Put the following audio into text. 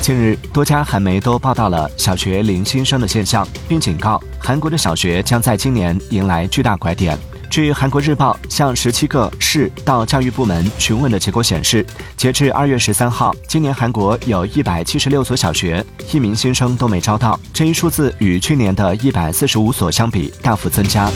近日多家韩媒都报道了小学零新生的现象并警告韩国的小学将在今年迎来巨大拐点。据韩国日报向十七个市到教育部门询问的结果显示截至二月十三号今年韩国有一百七十六所小学一名新生都没招到这一数字与去年的一百四十五所相比大幅增加。